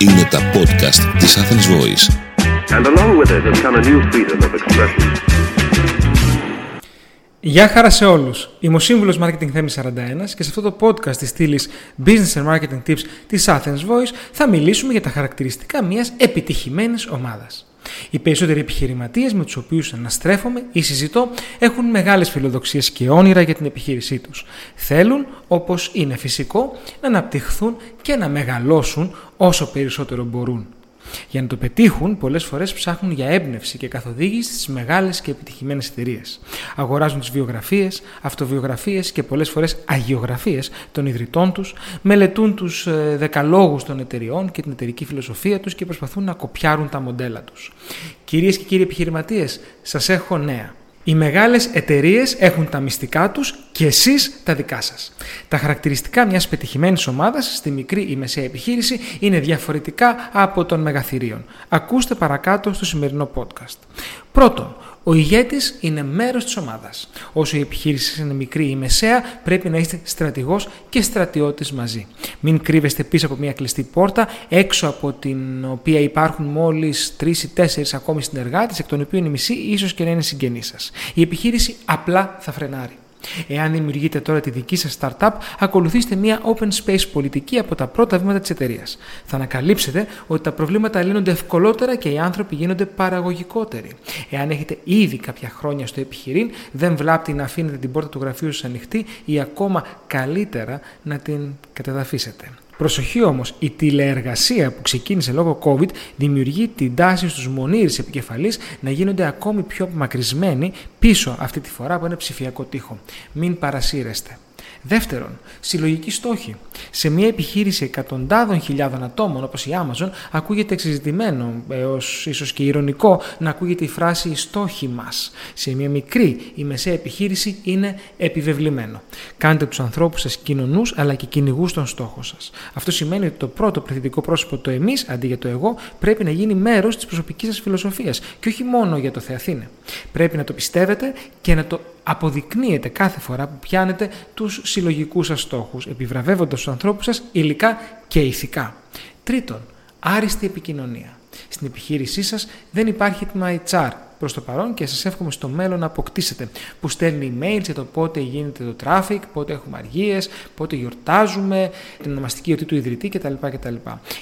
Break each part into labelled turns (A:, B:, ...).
A: Είναι τα podcast της Athens Voice.
B: Και along with it.
C: Γεια. Είμαι ο σύμβουλος Μάρκετινγκ Θέμης 41 και σε αυτό το podcast της στήλης Business and Marketing Tips της Athens Voice θα μιλήσουμε για τα χαρακτηριστικά μιας επιτυχημένης ομάδας. Οι περισσότεροι επιχειρηματίες με τους οποίους αναστρέφομαι ή συζητώ έχουν μεγάλες φιλοδοξίες και όνειρα για την επιχείρησή τους. Θέλουν, όπως είναι φυσικό, να αναπτυχθούν και να μεγαλώσουν όσο περισσότερο μπορούν. Για να το πετύχουν, πολλές φορές ψάχνουν για έμπνευση και καθοδήγηση στις μεγάλες και επιτυχημένες εταιρείες. Αγοράζουν τις βιογραφίες, αυτοβιογραφίες και πολλές φορές αγιογραφίες των ιδρυτών τους, μελετούν τους ε, δεκαλόγους των εταιριών και την εταιρική φιλοσοφία τους και προσπαθούν να κοπιάρουν τα μοντέλα τους. Κυρίες και κύριοι επιχειρηματίες, σας έχω νέα. Οι μεγάλες εταιρείες έχουν τα μυστικά τους και εσείς τα δικά σας. Τα χαρακτηριστικά μιας πετυχημένης ομάδας στη μικρή ή μεσαία επιχείρηση είναι διαφορετικά από των μεγαθυρίων. Ακούστε παρακάτω στο σημερινό podcast. Πρώτον, ο ηγέτης είναι μέρος της ομάδας. Όσο η επιχείρηση είναι μικρή ή μεσαία, πρέπει να είστε στρατηγός και στρατιώτης μαζί. Μην κρύβεστε πίσω από μια κλειστή πόρτα, έξω από την οποία υπάρχουν μόλις τρεις ή τέσσερις ακόμη συνεργάτες, εκ των οποίων η μισή ίσως και να είναι συγγενείς σας. Η επιχείρηση απλά θα φρενάρει. Εάν δημιουργείτε τώρα τη δική σας startup, ακολουθήστε μια open space πολιτική από τα πρώτα βήματα της εταιρείας. Θα ανακαλύψετε ότι τα προβλήματα λύνονται ευκολότερα και οι άνθρωποι γίνονται παραγωγικότεροι. Εάν έχετε ήδη κάποια χρόνια στο επιχειρήν, δεν βλάπτει να αφήνετε την πόρτα του γραφείου σας ανοιχτή ή ακόμα καλύτερα να την κατεδαφίσετε. Προσοχή όμως, η τηλεεργασία που ξεκίνησε λόγω COVID δημιουργεί την τάση στους μονήρες επικεφαλής να γίνονται ακόμη πιο απομακρυσμένοι πίσω αυτή τη φορά από ένα ψηφιακό τείχο. Μην παρασύρεστε. Δεύτερον, συλλογική στόχη. Σε μια επιχείρηση εκατοντάδων χιλιάδων ατόμων όπως η Amazon ακούγεται εξεζητημένο έω ίσως και ηρωνικό να ακούγεται η φράση «οι στόχοι μας». Σε μια μικρή ή μεσαία επιχείρηση είναι επιβεβλημένο. Κάντε τους ανθρώπους σας κοινωνούς αλλά και κυνηγούς των στόχων σας. Αυτό σημαίνει ότι το πρώτο πληθυντικό πρόσωπο το εμείς αντί για το εγώ πρέπει να γίνει μέρος της προσωπικής σας φιλοσοφίας και όχι μόνο για το Θεαθήνε. Πρέπει να το πιστεύετε και να το αποδεικνύετε κάθε φορά που πιάνετε τους συλλογικούς σας στόχους, επιβραβεύοντας τους ανθρώπους σας υλικά και ηθικά. Τρίτον, άριστη επικοινωνία. Στην επιχείρησή σας δεν υπάρχει έτοιμα HR προς το παρόν και σας εύχομαι στο μέλλον να αποκτήσετε που στέλνει email για το πότε γίνεται το traffic, πότε έχουμε αργίες, πότε γιορτάζουμε, την ονομαστική ορτή του ιδρυτή κτλ. κτλ.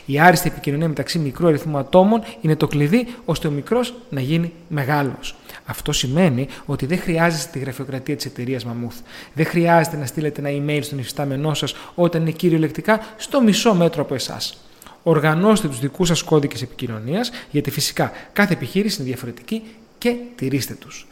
C: Η άριστη επικοινωνία μεταξύ μικρού αριθμού ατόμων είναι το κλειδί ώστε ο μικρός να γίνει μεγάλος. Αυτό σημαίνει ότι δεν χρειάζεστε τη γραφειοκρατία της εταιρείας Μαμούθ. Δεν χρειάζεται να στείλετε ένα email στον υφιστάμενό σας όταν είναι κυριολεκτικά στο μισό μέτρο από εσάς. Οργανώστε τους δικούς σας κώδικες επικοινωνίας, γιατί φυσικά κάθε επιχείρηση είναι διαφορετική και τηρήστε τους.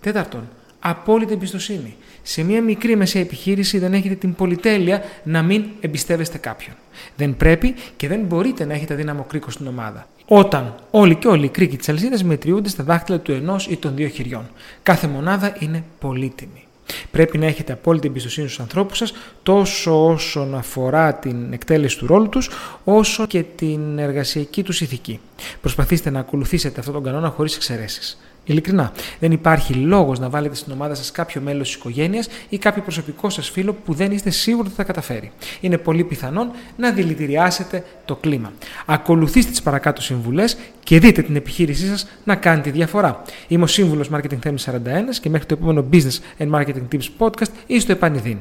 C: Τέταρτον, απόλυτη εμπιστοσύνη. Σε μια μικρή μεσαία επιχείρηση δεν έχετε την πολυτέλεια να μην εμπιστεύεστε κάποιον. Δεν πρέπει και δεν μπορείτε να έχετε δύναμο κρίκο στην ομάδα. Όταν όλοι και όλοι οι κρίκοι της αλυσίδας μετριούνται στα δάχτυλα του ενός ή των δύο χεριών. Κάθε μονάδα είναι πολύτιμη. Πρέπει να έχετε απόλυτη εμπιστοσύνη στους ανθρώπους σας τόσο όσον αφορά την εκτέλεση του ρόλου τους όσο και την εργασιακή τους ηθική. Προσπαθήστε να ακολουθήσετε αυτόν τον κανόνα χωρίς εξαιρέσεις. Ειλικρινά, δεν υπάρχει λόγος να βάλετε στην ομάδα σας κάποιο μέλος της οικογένειας ή κάποιο προσωπικό σας φίλο που δεν είστε σίγουροι ότι θα καταφέρει. Είναι πολύ πιθανόν να δηλητηριάσετε το κλίμα. Ακολουθήστε τις παρακάτω συμβουλές και δείτε την επιχείρησή σας να κάνει τη διαφορά. Είμαι ο σύμβουλος Marketing Theme 41 και μέχρι το επόμενο Business and Marketing Tips podcast ή στο επανειδήν.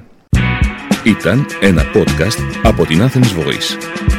A: Ήταν ένα podcast από την Athens Voice.